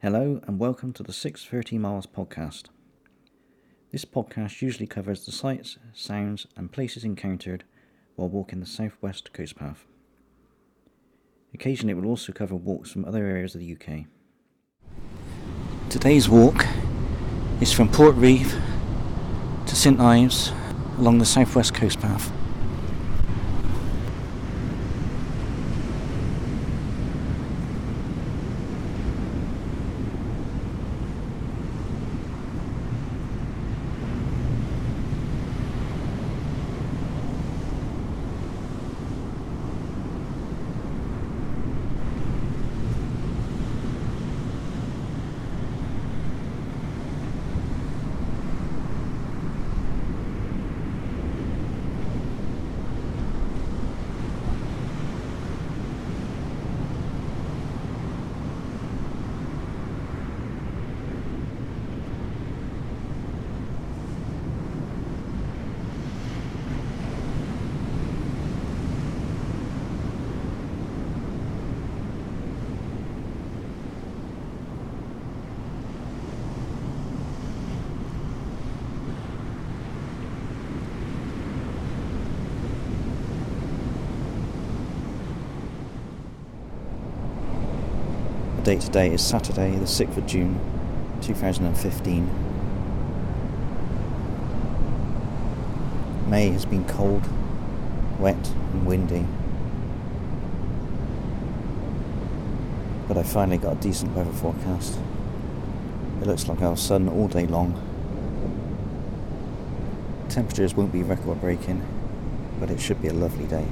Hello and welcome to the 630 Miles podcast. This podcast usually covers the sights, sounds, and places encountered while walking the southwest coast path. Occasionally, it will also cover walks from other areas of the UK. Today's walk is from Portreath to St Ives along the southwest coast path. Today is Saturday, the 6th of June 2015. May has been cold, wet, and windy. But I finally got a decent weather forecast. It looks like our sun all day long. Temperatures won't be record breaking, but it should be a lovely day.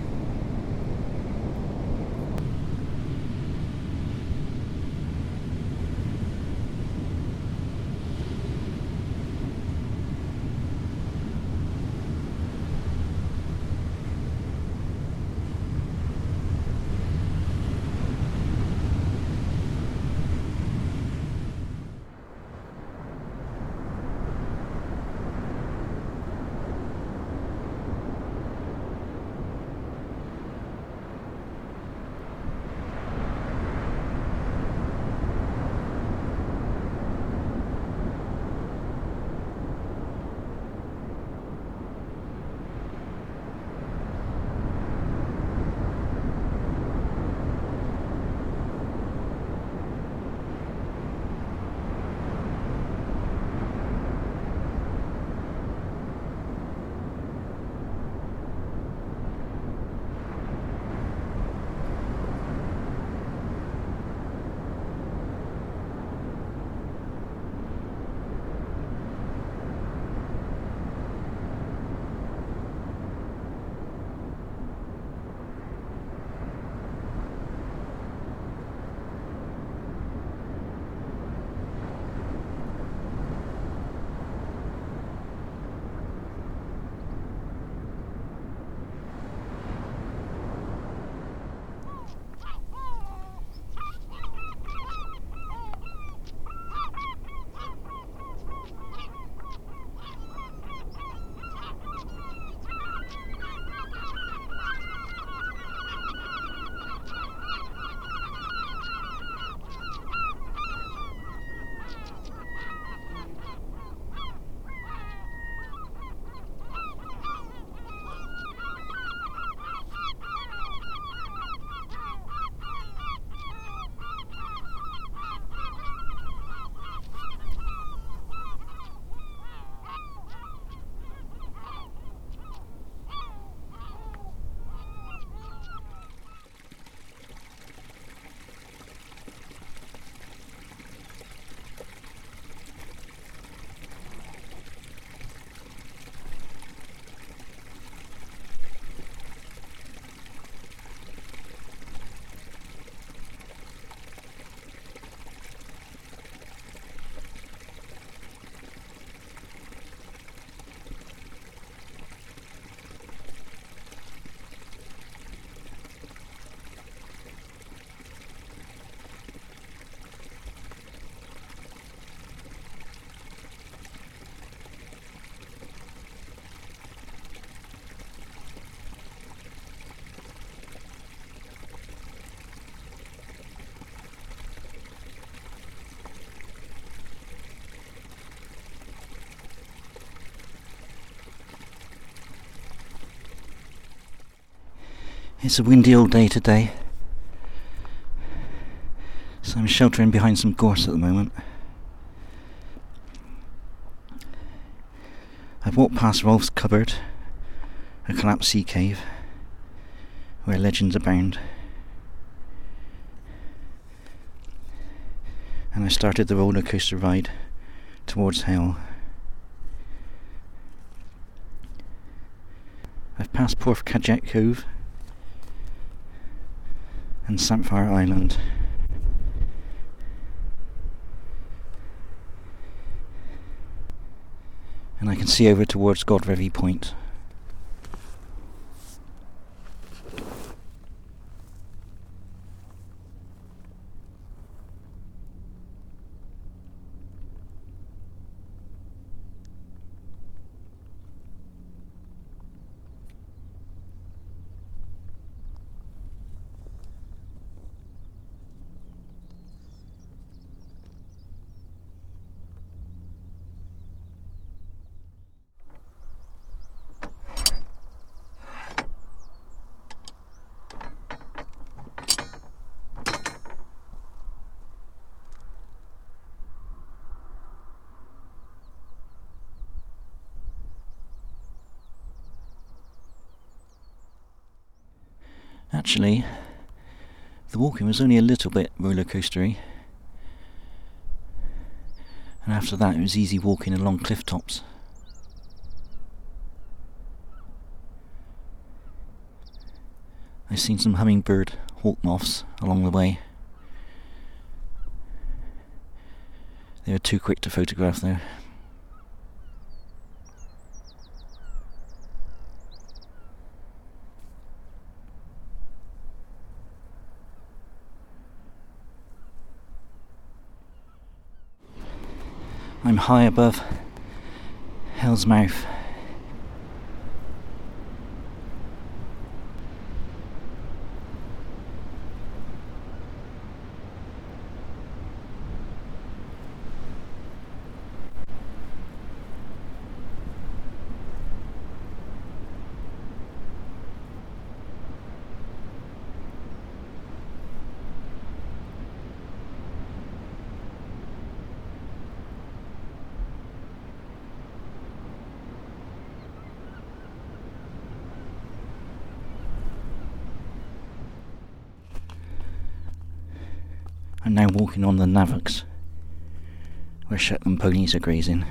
It's a windy old day today, so I'm sheltering behind some gorse at the moment. I've walked past Ralph's Cupboard, a collapsed sea cave, where legends abound. And I started the roller coaster ride towards hell. I've passed Porthcadjack Cove and Samphire Island. And I can see over towards Godrevy Point. Actually, the walking was only a little bit roller coastery. And after that, it was easy walking along cliff tops. I've seen some hummingbird hawk moths along the way. They were too quick to photograph though. I'm high above Hell's Mouth. I'm now walking on the Knavocks, where Shetland ponies are grazing.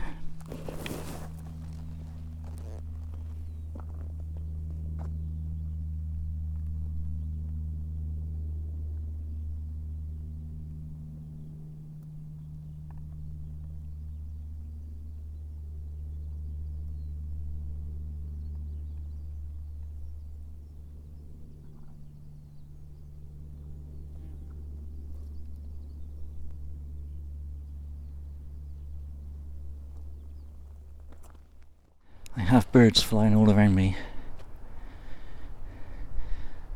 I have birds flying all around me.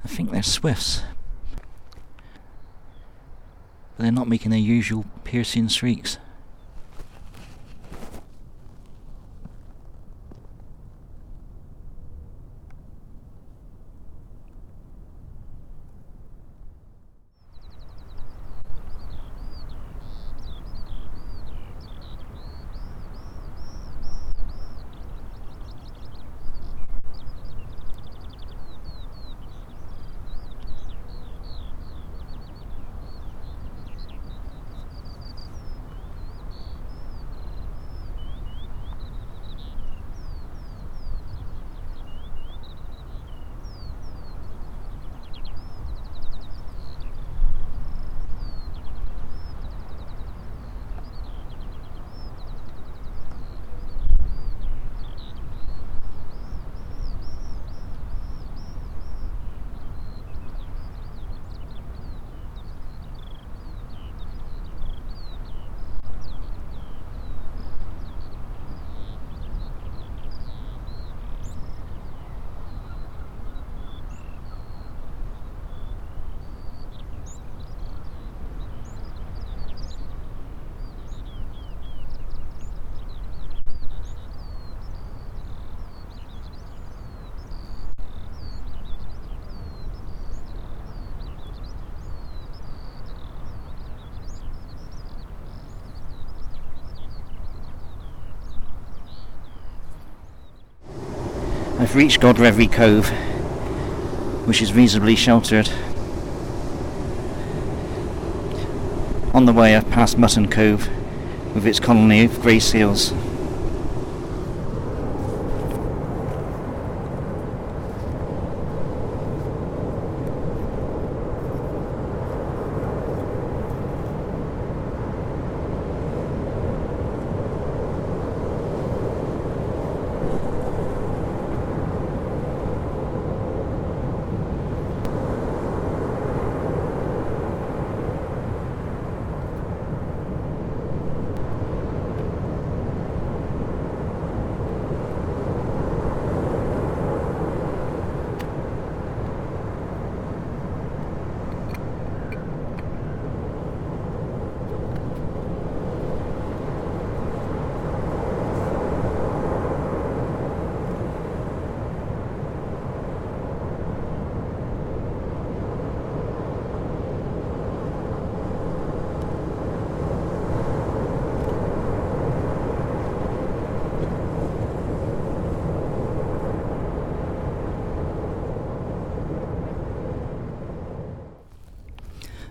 I think they're swifts. But they're not making their usual piercing shrieks. I've reached Godrevy Cove, which is reasonably sheltered. On the way I've passed Mutton Cove with its colony of grey seals.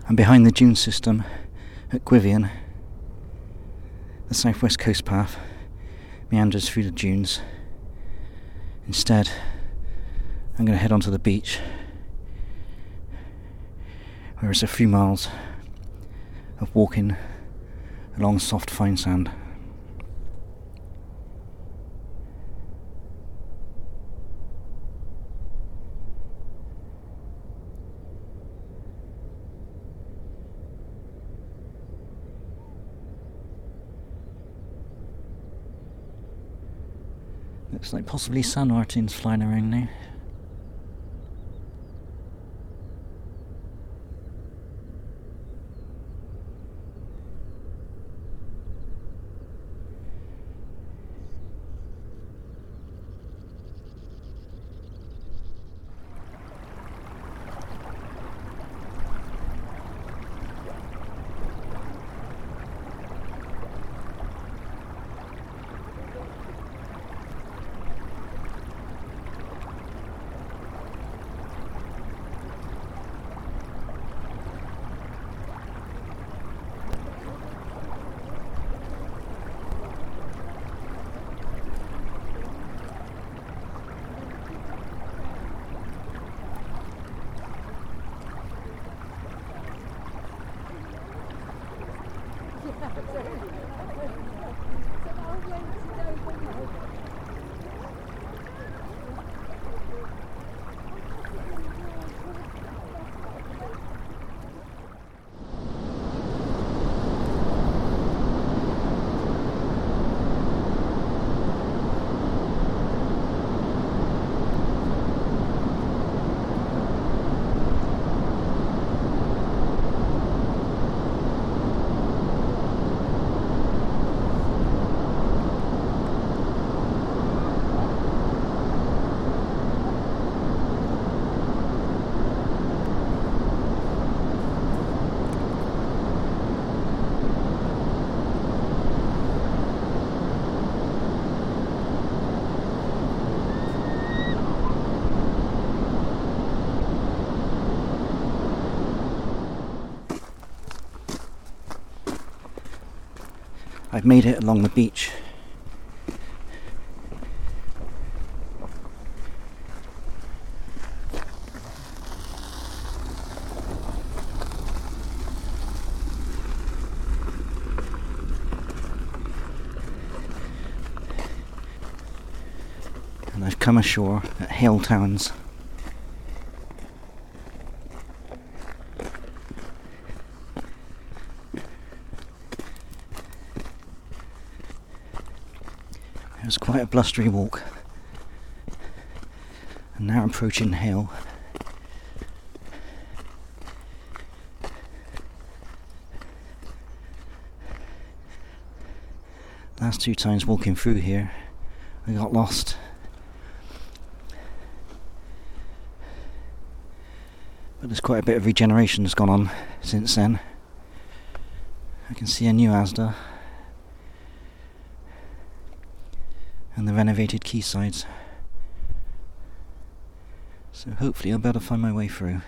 And behind the dune system at Gwithian, the southwest coast path meanders through the dunes. Instead, I'm going to head onto the beach, where it's a few miles of walking along soft fine sand. Looks like possibly sand martins flying around now. I've made it along the beach. And I've come ashore at Hayle Towans. was blustery walk. And now approaching the hill. Last two times walking through here, I got lost. But there's quite a bit of regeneration that's gone on since then. I can see a new Asda and the renovated quaysides. So hopefully I'll be able to find my way through.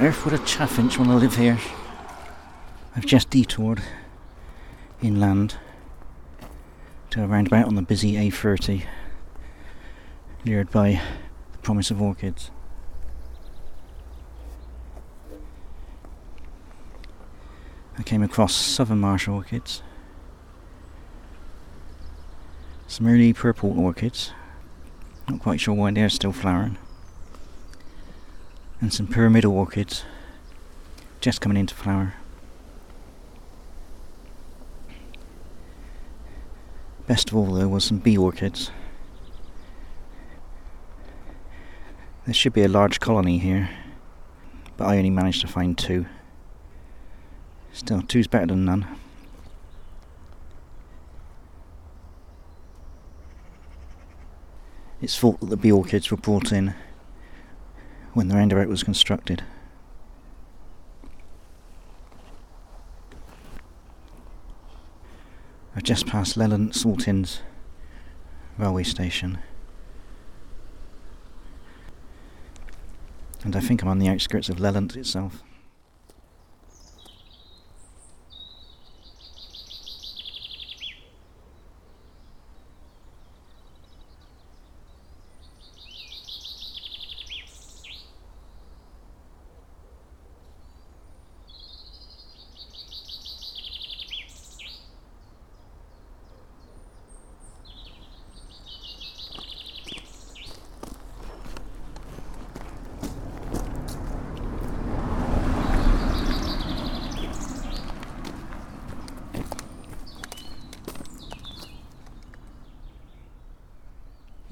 Earth would a chaffinch want to live here? I've just detoured inland to a roundabout on the busy A30, lured by the promise of orchids. I came across southern marsh orchids, some early purple orchids, not quite sure why they're still flowering and some pyramidal orchids just coming into flower. Best of all, though, was some bee orchids. There should be a large colony here, but I only managed to find two. Still, two's better than none. It's thought that the bee orchids were brought in when the roundabout was constructed. I've just passed Lelant Saltings railway station. And I think I'm on the outskirts of Lelant itself.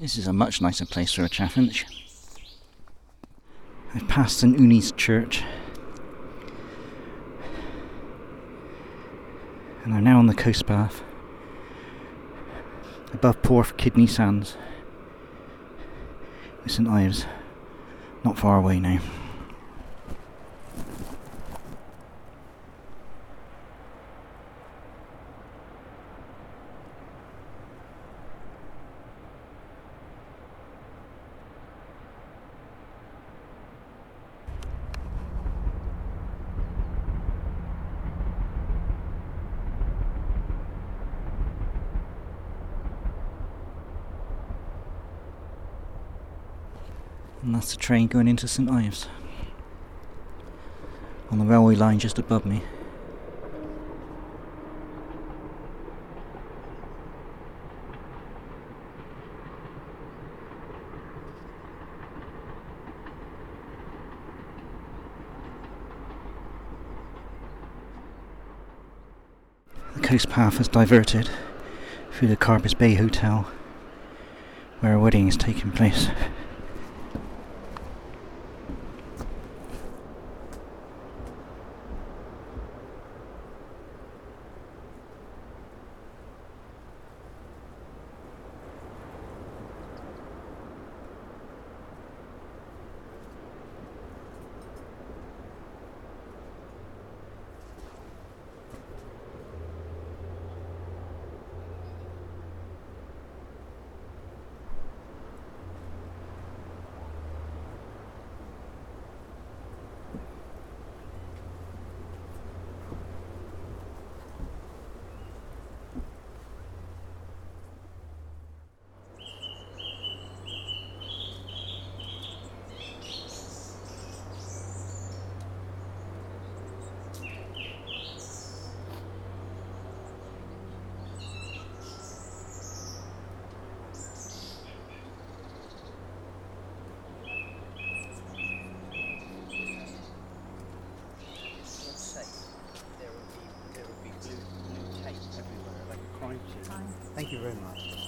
This is a much nicer place for a chaffinch. I've passed St Uny's church. And I'm now on the coast path. Above Porth Kidney Sands. With St Ives. Not far away now. And that's the train going into St Ives. On the railway line just above me. The coast path has diverted through the Carbis Bay Hotel, where a wedding is taking place. Thank you very much.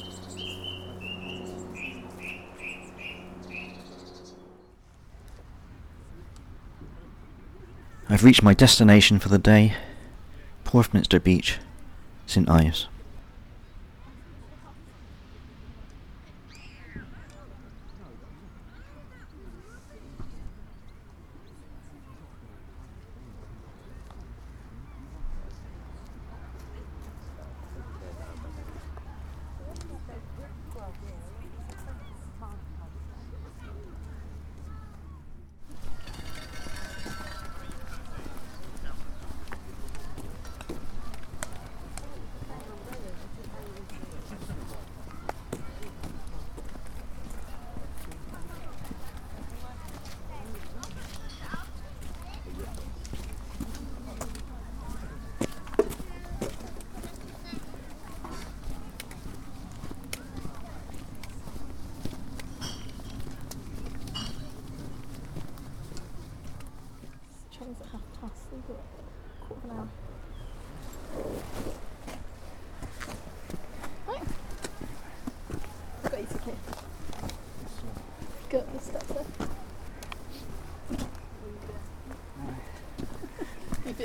I've reached my destination for the day, Porthminster Beach, St Ives.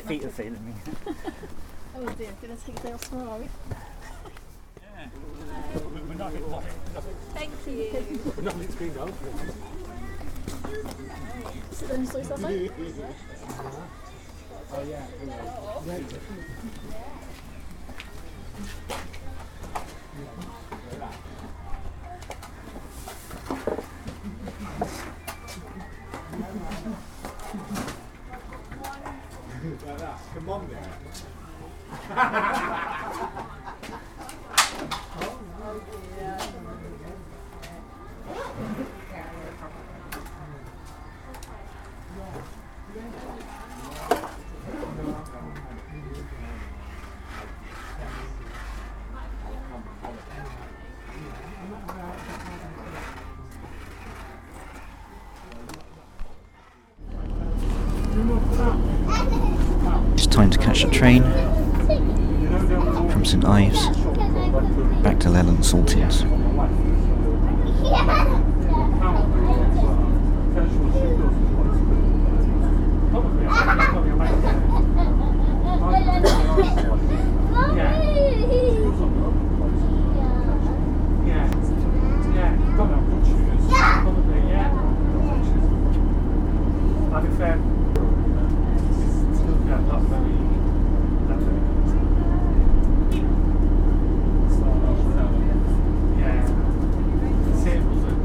You're a bit Feet are knackered. failing me. Oh dear, did I take a day off tomorrow, are we? Thank you. Nothing's been done. Sit down and sort yourself out. Come on then. It's time to catch a train from St Ives back to Lelant Saltings. Yeah. Yeah. Don't have good shoes. Probably, yeah. I'd be fair. It's still got not very. Not very good. So, yeah. Tables are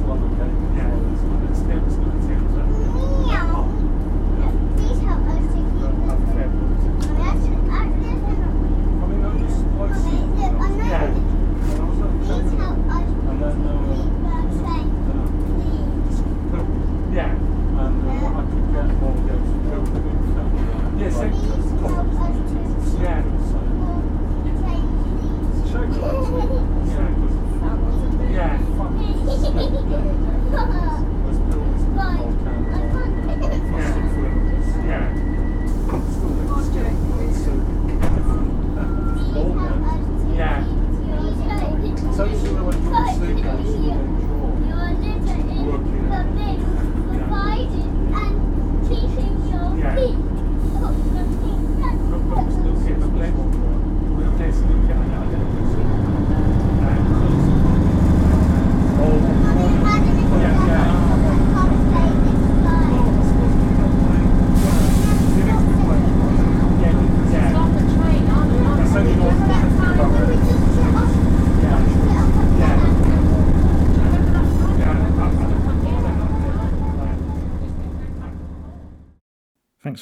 swallow cake. Yeah. It's tables are tables are. I'd be fair. I mean, I'm just like. Yeah. And I was like, and then, uh, Yeah, and uh, I could get more girls to go with it. So, yeah, same as Yeah, so. Show you Yeah, 'cause- yeah, fun. Was built as a whole kind of, yeah, yeah. Still makes sense. So, different ball games. Yeah. So, you know, when you're sleeping, you enjoy working. Yeah. Thanks for